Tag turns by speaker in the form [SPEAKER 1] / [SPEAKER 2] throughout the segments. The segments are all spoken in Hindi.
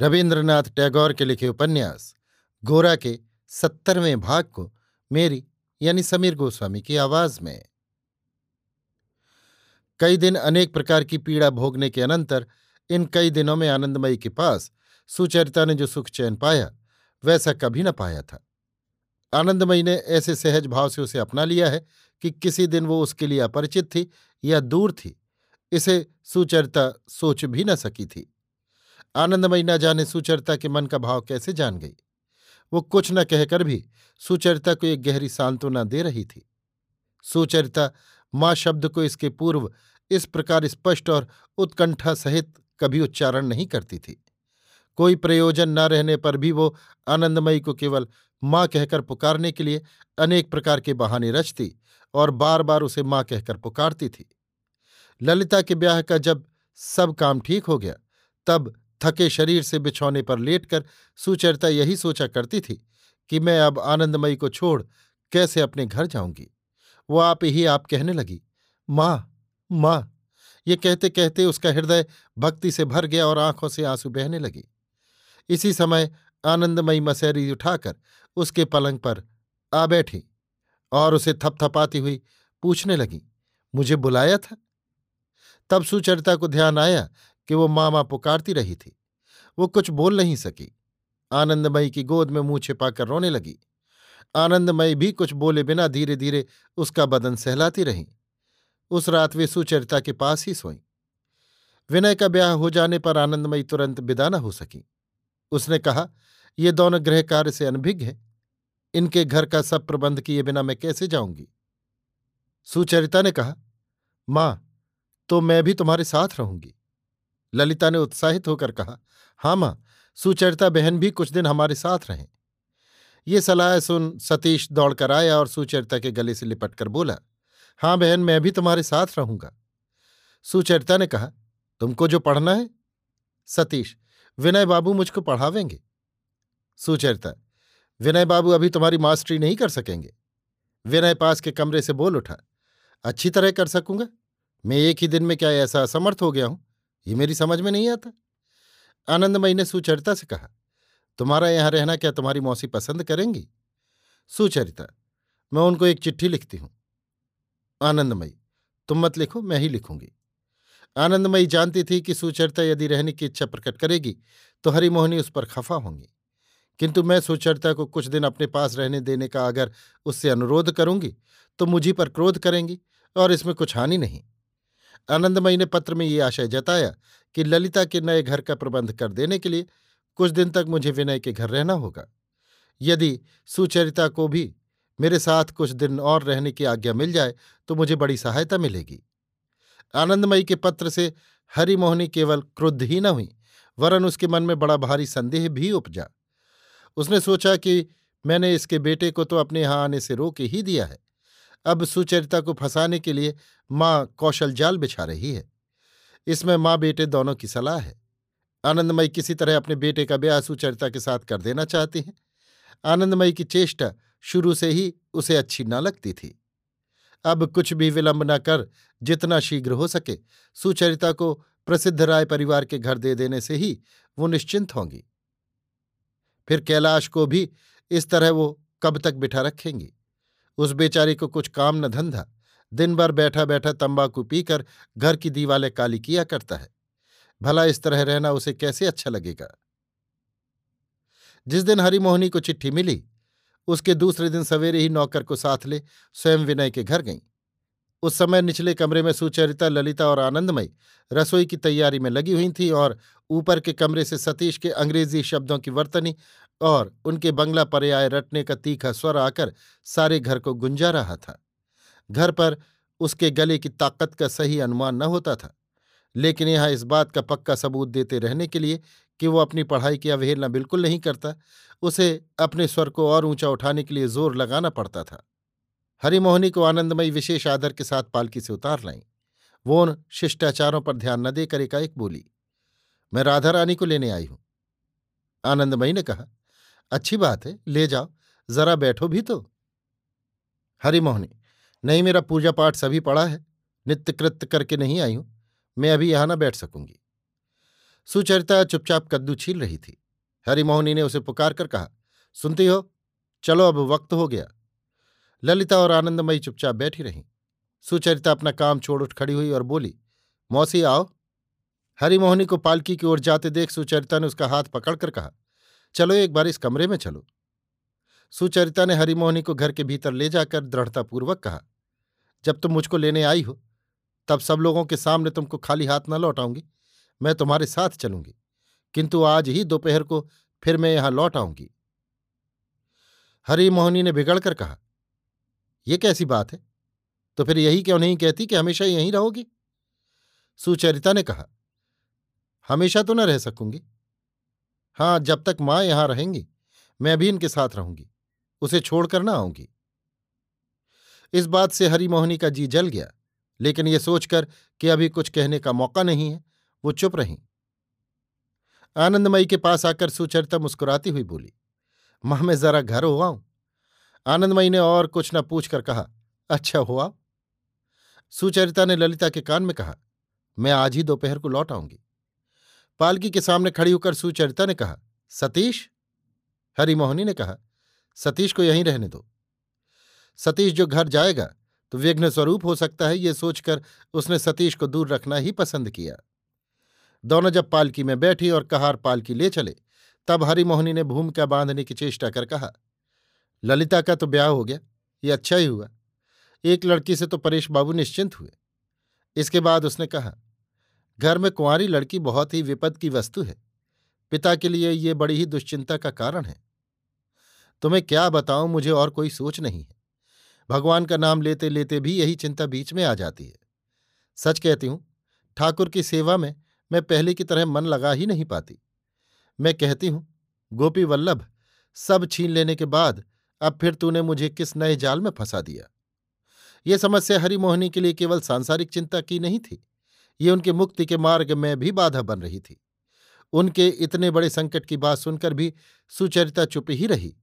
[SPEAKER 1] रविन्द्रनाथ टैगोर के लिखे उपन्यास, गोरा के सत्तरवें भाग को मेरी, यानी समीर गोस्वामी की आवाज़ में। कई दिन अनेक प्रकार की पीड़ा भोगने के अनंतर, इन कई दिनों में आनंदमयी के पास, सुचरिता ने जो सुख चैन पाया, वैसा कभी न पाया था। आनंदमयी ने ऐसे सहज भाव से उसे अपना लिया है कि किसी दिन वो उसके लिए अपरिचित थी या दूर थी, इसे सुचरिता सोच भी न सकी थी। आनंदमयी न जाने सुचरिता के मन का भाव कैसे जान गई। वो कुछ न कहकर भी सुचरिता को एक गहरी सांत्वना दे रही थी। सुचरिता माँ शब्द को इसके पूर्व इस प्रकार स्पष्ट और उत्कंठा सहित कभी उच्चारण नहीं करती थी। कोई प्रयोजन न रहने पर भी वो आनंदमयी को केवल माँ कहकर पुकारने के लिए अनेक प्रकार के बहाने रचती और बार बार उसे माँ कहकर पुकारती थी। ललिता के ब्याह का जब सब काम ठीक हो गया, तब थके शरीर से बिछौने पर लेटकर सुचरिता यही सोचा करती थी कि मैं अब आनंदमयी को छोड़ कैसे अपने घर जाऊँगी। वो आप ही आप कहने लगी, माँ माँ। ये कहते कहते उसका हृदय भक्ति से भर गया और आँखों से आँसू बहने लगे। इसी समय आनंदमयी मसैरी उठाकर उसके पलंग पर आ बैठी और उसे थपथपाती हुई पूछने लगी, मुझे बुलाया था? तब सुचरिता को ध्यान आया कि वो मामा पुकारती रही थी। वो कुछ बोल नहीं सकी। आनंदमयी की गोद में मुँह छिपाकर रोने लगी। आनंदमयी भी कुछ बोले बिना धीरे धीरे उसका बदन सहलाती रही। उस रात वे सुचरिता के पास ही सोई। विनय का ब्याह हो जाने पर आनंदमयी तुरंत विदा न हो सकी। उसने कहा, ये दोनों गृह कार्य से अनभिज्ञ हैं। इनके घर का सब प्रबंध किए बिना मैं कैसे जाऊँगी? सुचरिता ने कहा, माँ तो मैं भी तुम्हारे साथ रहूँगी। ललिता ने उत्साहित होकर कहा हाँ माँ, सुचरिता बहन भी कुछ दिन हमारे साथ रहें। ये सलाह सुन सतीश दौड़कर आया और सुचरिता के गले से लिपट कर बोला हाँ बहन, मैं भी तुम्हारे साथ रहूँगा। सुचरिता ने कहा, तुमको जो पढ़ना है? सतीश, विनय बाबू मुझको पढ़ावेंगे। सुचरिता, विनय बाबू अभी तुम्हारी मास्टरी नहीं कर सकेंगे। विनय पास के कमरे से बोल उठा, अच्छी तरह कर सकूँगा? मैं एक ही दिन में क्या ऐसा असमर्थ हो गया हूँ? ये मेरी समझ में नहीं आता। आनंदमयी ने सुचरिता से कहा, तुम्हारा यहाँ रहना क्या तुम्हारी मौसी पसंद करेंगी? सुचरिता, मैं उनको एक चिट्ठी लिखती हूँ। आनंदमयी तुम मत लिखो, मैं ही लिखूँगी। आनंदमयी जानती थी कि सुचरिता यदि रहने की इच्छा प्रकट करेगी तो हरिमोहनी उस पर खफा होंगी। किंतु मैं सुचरिता को कुछ दिन अपने पास रहने देने का अगर उससे अनुरोध करूँगी तो मुझी पर क्रोध करेंगी और इसमें कुछ हानि नहीं। आनंदमयी ने पत्र में ये आशय जताया कि ललिता के नए घर का प्रबंध कर देने के लिए कुछ दिन तक मुझे विनय के घर रहना होगा। यदि सुचरिता को भी मेरे साथ कुछ दिन और रहने की आज्ञा मिल जाए तो मुझे बड़ी सहायता मिलेगी। आनंदमयी के पत्र से हरिमोहनी केवल क्रुद्ध ही न हुई, वरन उसके मन में बड़ा भारी संदेह भी उपजा। उसने सोचा कि मैंने इसके बेटे को तो अपने यहाँ आने से रोक ही दिया है। अब सुचरिता को फंसाने के लिए माँ कौशल जाल बिछा रही है। इसमें माँ बेटे दोनों की सलाह है। आनंदमयी किसी तरह अपने बेटे का ब्याह सुचरिता के साथ कर देना चाहती हैं। आनंदमयी की चेष्टा शुरू से ही उसे अच्छी ना लगती थी। अब कुछ भी विलंब न कर जितना शीघ्र हो सके सुचरिता को प्रसिद्ध राय परिवार के घर दे देने से ही वो निश्चिंत होंगी। फिर कैलाश को भी इस तरह वो कब तक बिठा रखेंगी? उस बेचारी को कुछ काम न धंधा। दिन भर बैठा बैठा तंबाकू पीकर घर की दीवालें काली किया करता है। भला इस तरह रहना उसे कैसे अच्छा लगेगा? जिस दिन हरिमोहनी को चिट्ठी मिली, उसके दूसरे दिन सवेरे ही नौकर को साथ ले स्वयं विनय के घर गईं। उस समय निचले कमरे में सुचरिता, ललिता और आनंदमय रसोई की तैयारी में लगी हुई थी और ऊपर के कमरे से सतीश के अंग्रेज़ी शब्दों की वर्तनी और उनके बंगला पर्याय रटने का तीखा स्वर आकर सारे घर को गुंजा रहा था। घर पर उसके गले की ताकत का सही अनुमान न होता था। लेकिन यहाँ इस बात का पक्का सबूत देते रहने के लिए कि वो अपनी पढ़ाई की अवहेलना बिल्कुल नहीं करता, उसे अपने स्वर को और ऊँचा उठाने के लिए ज़ोर लगाना पड़ता था। हरिमोहनी को आनंदमयी विशेष आदर के साथ पालकी से उतार लाई। वो उन शिष्टाचारों पर ध्यान न देकर एकाएक बोली, मैं राधा रानी को लेने आई हूँ। आनंदमयी ने कहा, अच्छी बात है, ले जाओ, जरा बैठो भी तो। हरिमोहनी नहीं मेरा पूजा पाठ सभी पड़ा है नित्य कृत्य करके नहीं आई हूँ, मैं अभी यहाँ न बैठ सकूँगी। सुचरिता चुपचाप कद्दू छील रही थी। हरिमोहनी ने उसे पुकार कर कहा, सुनती हो? चलो अब वक्त हो गया। ललिता और आनंदमयी चुपचाप बैठी रहीं। सुचरिता अपना काम छोड़ उठ खड़ी हुई और बोली, मौसी आओ। हरिमोहनी को पालकी की ओर जाते देख सुचरिता ने उसका हाथ पकड़कर कहा, चलो एक बार इस कमरे में चलो। सुचरिता ने हरिमोहनी को घर के भीतर ले जाकर दृढ़तापूर्वक कहा जब तुम मुझको लेने आई हो, तब सब लोगों के सामने तुमको खाली हाथ न लौटाऊँगी। मैं तुम्हारे साथ चलूँगी, किंतु आज ही दोपहर को फिर मैं यहाँ लौट आऊँगी। हरिमोहनी ने बिगड़कर कहा यह कैसी बात है? तो फिर यही क्यों नहीं कहती कि हमेशा यहीं रहोगी? सुचरिता ने कहा, हमेशा तो न रह सकूँगी। हाँ जब तक माँ यहाँ रहेंगी, मैं भी इनके साथ रहूँगी, उसे छोड़कर ना आऊँगी। इस बात से हरिमोहनी का जी जल गया, लेकिन ये सोचकर कि अभी कुछ कहने का मौका नहीं है, वो चुप रही। आनंदमयी के पास आकर सुचरिता मुस्कुराती हुई बोली, माँ, मैं जरा घर हो। आऊँ आनंदमयी ने और कुछ न पूछकर कहा अच्छा हुआ। सुचरिता ने ललिता के कान में कहा, मैं आज ही दोपहर को लौट आऊँगी। पालकी के सामने खड़ी होकर सुचरिता ने कहा, सतीश? हरिमोहनी ने कहा, सतीश को यहीं रहने दो। सतीश जो घर जाएगा तो विघ्न स्वरूप हो सकता है ये सोचकर उसने सतीश को दूर रखना ही पसंद किया। दोनों जब पालकी में बैठी और कहार पालकी ले चले, तब हरिमोहनी ने भूमिका बांधने की चेष्टा कर कहा, ललिता का तो ब्याह हो गया, ये अच्छा ही हुआ। एक लड़की से तो परेश बाबू निश्चिंत हुए। इसके बाद उसने कहा, घर में कुंवारी लड़की बहुत ही विपद की वस्तु है। पिता के लिए ये बड़ी ही दुश्चिंता का कारण है। तुम्हें क्या बताऊँ, मुझे और कोई सोच नहीं है। भगवान का नाम लेते लेते भी यही चिंता बीच में आ जाती है। सच कहती हूँ, ठाकुर की सेवा में मैं पहले की तरह मन लगा ही नहीं पाती। मैं कहती हूँ, गोपी वल्लभ, सब छीन लेने के बाद अब फिर तूने मुझे किस नए जाल में फंसा दिया? ये समस्या हरिमोहनी के लिए केवल सांसारिक चिंता की नहीं थी। ये उनके मुक्ति के मार्ग में भी बाधा बन रही थी। उनके इतने बड़े संकट की बात सुनकर भी सुचरिता चुप ही रही।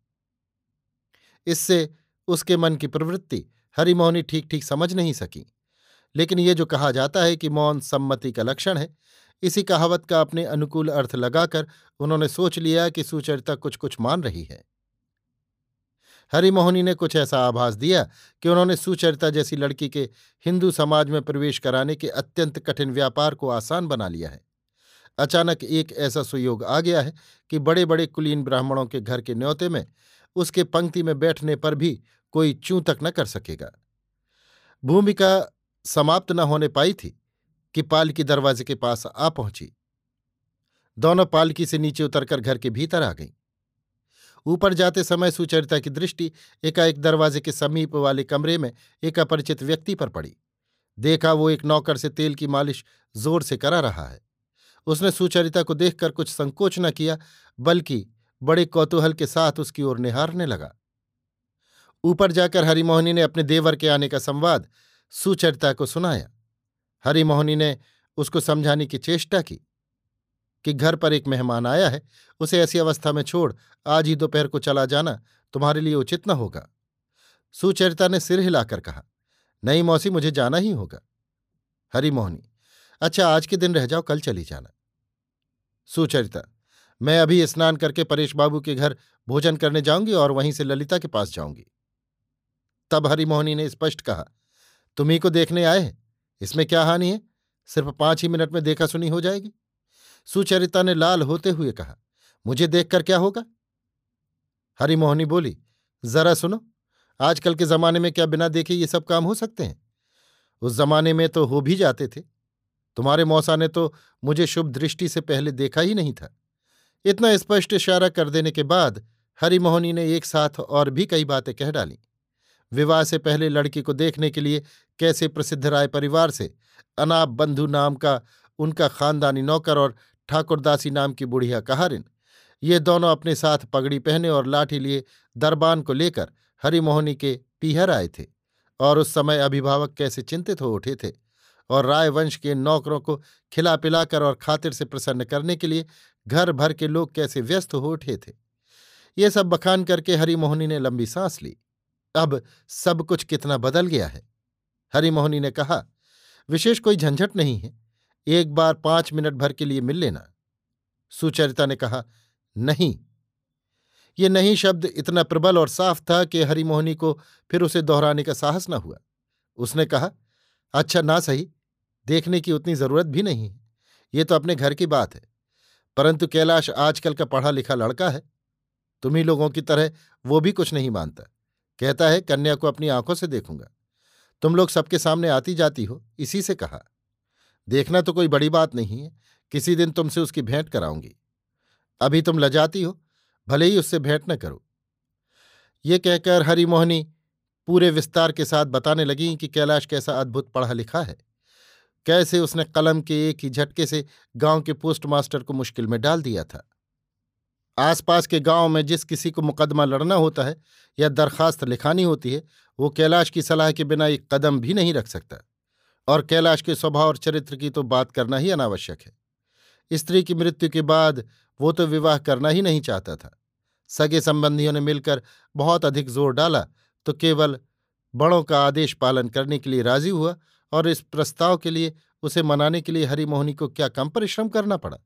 [SPEAKER 1] इससे उसके मन की प्रवृत्ति। हरिमोहनी ठीक ठीक समझ नहीं सकी। लेकिन ये जो कहा जाता है कि मौन सम्मति का लक्षण है, इसी कहावत का अपने अनुकूल अर्थ लगाकर उन्होंने सोच लिया कि सुचरिता कुछ कुछ मान रही है। हरिमोहनी ने कुछ ऐसा आभास दिया कि उन्होंने सुचरिता जैसी लड़की के हिंदू समाज में प्रवेश कराने के अत्यंत कठिन व्यापार को आसान बना लिया है। अचानक एक ऐसा सुयोग आ गया है कि बड़े बड़े कुलीन ब्राह्मणों के घर के न्योते में, उसके पंक्ति में बैठने पर भी कोई चूं तक न कर सकेगा। भूमिका समाप्त न होने पाई थी कि पालकी दरवाजे के पास आ पहुँची। दोनों पालकी से नीचे उतरकर घर के भीतर आ गईं। ऊपर जाते समय सुचरिता की दृष्टि एकाएक दरवाजे के समीप वाले कमरे में एक अपरिचित व्यक्ति पर पड़ी। देखा वो एक नौकर से तेल की मालिश ज़ोर से करा रहा है। उसने सुचरिता को देखकर कुछ संकोच न किया, बल्कि बड़े कौतूहल के साथ उसकी ओर निहारने लगा। ऊपर जाकर हरिमोहनी ने अपने देवर के आने का संवाद, सुचरिता को सुनाया। हरिमोहनी ने उसको समझाने की चेष्टा की कि घर पर एक मेहमान आया है, उसे ऐसी अवस्था में छोड़, आज ही दोपहर को चला जाना तुम्हारे लिए उचित न होगा। सुचरिता ने सिर हिलाकर कहा, नहीं मौसी, मुझे जाना ही होगा। हरिमोहनी अच्छा आज के दिन रह जाओ, कल चली जाना। सुचरिता, मैं अभी स्नान करके परेश बाबू के घर भोजन करने जाऊँगी और वहीं से ललिता के पास जाऊँगी। तब हरिमोहनी ने स्पष्ट कहा तुम्ही को देखने आए हैं? इसमें क्या हानि है? सिर्फ़ पाँच ही मिनट में देखा सुनी हो जाएगी। सुचरिता ने लाल होते हुए कहा, मुझे देखकर क्या होगा? हरिमोहनी बोली, जरा सुनो, आजकल के जमाने में क्या बिना देखे ये सब काम हो सकते हैं? उस जमाने में तो हो भी जाते थे। तुम्हारे मौसा ने तो मुझे शुभ दृष्टि से पहले देखा ही नहीं था। इतना स्पष्ट इशारा कर देने के बाद हरिमोहनी ने एक साथ और भी कई बातें कह डाली। विवाह से पहले लड़की को देखने के लिए कैसे प्रसिद्ध राय परिवार से? अनाप बंधु नाम का उनका खानदानी नौकर और ठाकुरदासी नाम की बुढ़िया कहारिन ये दोनों अपने साथ पगड़ी पहने और लाठी लिए दरबान को लेकर हरिमोहनी के पीहर आए थे और उस समय अभिभावक कैसे चिंतित हो उठे थे और रायवंश के नौकरों को खिला पिलाकर और खातिर से प्रसन्न करने के लिए घर भर के लोग कैसे व्यस्त हो उठे थे? ये सब बखान करके हरिमोहनी ने लंबी सांस ली। अब सब कुछ कितना बदल गया है? हरिमोहनी ने कहा, विशेष कोई झंझट नहीं है। एक बार पाँच मिनट भर के लिए मिल लेना। सुचरिता ने कहा, नहीं। ये नहीं शब्द इतना प्रबल और साफ़ था कि हरिमोहनी को फिर उसे दोहराने का साहस न हुआ। उसने कहा अच्छा ना सही। देखने की उतनी ज़रूरत भी नहीं है। ये तो अपने घर की बात है। परंतु कैलाश आजकल का पढ़ा लिखा लड़का है। तुम्ही लोगों की तरह वो भी कुछ नहीं मानता। कहता है, कन्या को अपनी आँखों से देखूँगा। तुम लोग सबके सामने आती जाती हो। इसी से कहा। देखना तो कोई बड़ी बात नहीं है। किसी दिन तुमसे उसकी भेंट कराऊँगी। अभी तुम लजाती हो, भले ही उससे भेंट न करो। ये कहकर हरिमोहनी पूरे विस्तार के साथ बताने लगी कि कैलाश कैसा अद्भुत पढ़ा लिखा है। कैसे उसने कलम के एक ही झटके से गाँव के पोस्टमास्टर को मुश्किल में डाल दिया था। आसपास के गाँव में जिस किसी को मुकदमा लड़ना होता है या दरखास्त लिखानी होती है, वो कैलाश की सलाह के बिना एक कदम भी नहीं रख सकता। और कैलाश के स्वभाव और चरित्र की तो बात करना ही अनावश्यक है। स्त्री की मृत्यु के बाद वो तो विवाह करना ही नहीं चाहता था। सगे संबंधियों ने मिलकर बहुत अधिक ज़ोर डाला तो केवल बड़ों का आदेश पालन करने के लिए राज़ी हुआ और इस प्रस्ताव के लिए, उसे मनाने के लिए हरिमोहनी को क्या कम परिश्रम करना पड़ा?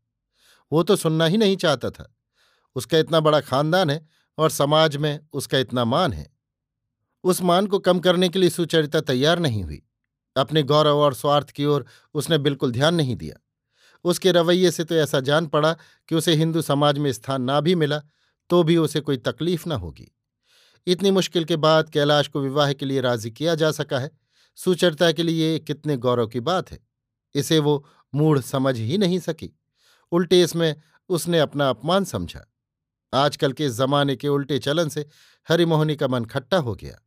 [SPEAKER 1] वो तो सुनना ही नहीं चाहता था। उसका इतना बड़ा खानदान है और समाज में उसका इतना मान है। उस मान को कम करने के लिए सुचरिता तैयार नहीं हुई। अपने गौरव और स्वार्थ की ओर उसने बिल्कुल ध्यान नहीं दिया। उसके रवैये से तो ऐसा जान पड़ा कि उसे हिंदू समाज में स्थान ना भी मिला तो भी उसे कोई तकलीफ़ ना होगी। इतनी मुश्किल के बाद कैलाश को विवाह के लिए राज़ी किया जा सका है। सुचरिता के लिए कितने गौरव की बात है। इसे वो मूढ़ समझ ही नहीं सकी। उल्टे इसमें उसने अपना अपमान समझा। आजकल के जमाने के उल्टे चलन से हरिमोहनी का मन खट्टा हो गया।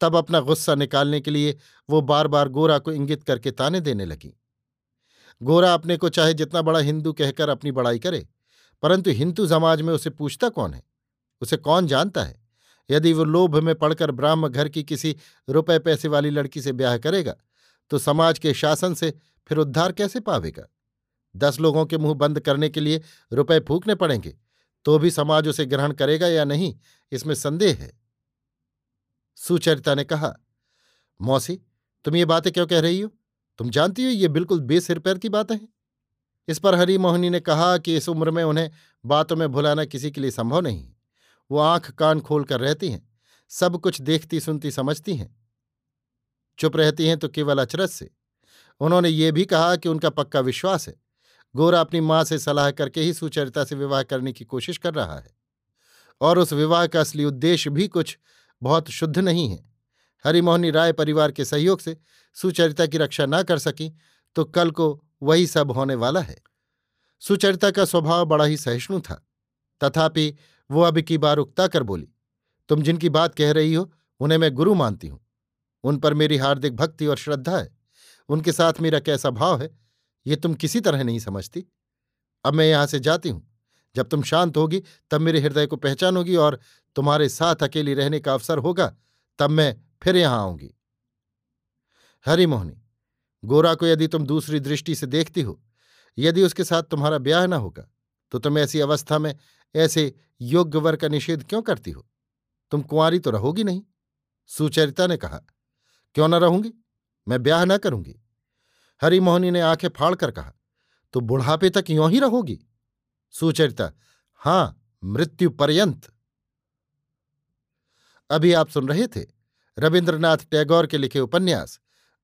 [SPEAKER 1] तब अपना गुस्सा निकालने के लिए वो बार बार गोरा को इंगित करके ताने देने लगी। गोरा अपने को चाहे जितना बड़ा हिंदू कहकर अपनी बड़ाई करे, परंतु हिंदू समाज में उसे पूछता कौन है? उसे कौन जानता है? यदि वो लोभ में पड़कर ब्राह्म घर की किसी रुपए पैसे वाली लड़की से ब्याह करेगा तो समाज के शासन से फिर उद्धार कैसे पावेगा? दस लोगों के मुँह बंद करने के लिए रुपए फूकने पड़ेंगे। तो भी समाज उसे ग्रहण करेगा या नहीं, इसमें संदेह है। सुचरिता ने कहा, मौसी, तुम ये बातें क्यों कह रही हो? तुम जानती हो ये बिल्कुल बेसिर पैर की बातें हैं? इस पर हरी मोहनी ने कहा कि इस उम्र में उन्हें बातों में भुलाना किसी के लिए संभव नहीं वो आँख कान खोल कर रहती हैं, सब कुछ देखती, सुनती, समझती हैं। चुप रहती हैं तो केवल अचरज से। उन्होंने ये भी कहा कि उनका पक्का विश्वास है। गोरा अपनी माँ से सलाह करके ही सुचरिता से विवाह करने की कोशिश कर रहा है। और उस विवाह का असली उद्देश्य भी कुछ बहुत शुद्ध नहीं है। हरिमोहनी राय परिवार के सहयोग से सुचरिता की रक्षा न कर सकी तो कल को वही सब होने वाला है। सुचरिता का स्वभाव बड़ा ही सहिष्णु था। तथापि वो अब की बार उकता कर बोली, तुम जिनकी बात कह रही हो, उन्हें मैं गुरु मानती हूँ। उन पर मेरी हार्दिक भक्ति और श्रद्धा है। उनके साथ मेरा कैसा भाव है ये तुम किसी तरह नहीं समझती। अब मैं यहाँ से जाती हूँ। जब तुम शांत होगी, तब मेरे हृदय को पहचानोगी और तुम्हारे साथ अकेली रहने का अवसर होगा, तब मैं फिर यहाँ आऊँगी। हरिमोहनी गोरा को यदि तुम दूसरी दृष्टि से देखती हो, यदि उसके साथ तुम्हारा ब्याह न होगा तो तुम ऐसी अवस्था में ऐसे योग्य वर का निषेध क्यों करती हो? तुम कुंवारी तो रहोगी नहीं। सुचरिता ने कहा, क्यों न रहूँगी? मैं ब्याह न करूँगी। हरिमोहनी ने आँखें फाड़ कर कहा तो बुढ़ापे तक यों ही रहोगी? सुचरिता, हाँ मृत्यु पर्यंत अभी आप सुन रहे थे रविन्द्रनाथ टैगोर के लिखे उपन्यास,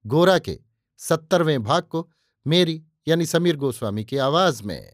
[SPEAKER 1] गोरा के सत्तरवें भाग को मेरी यानी समीर गोस्वामी की आवाज़ में।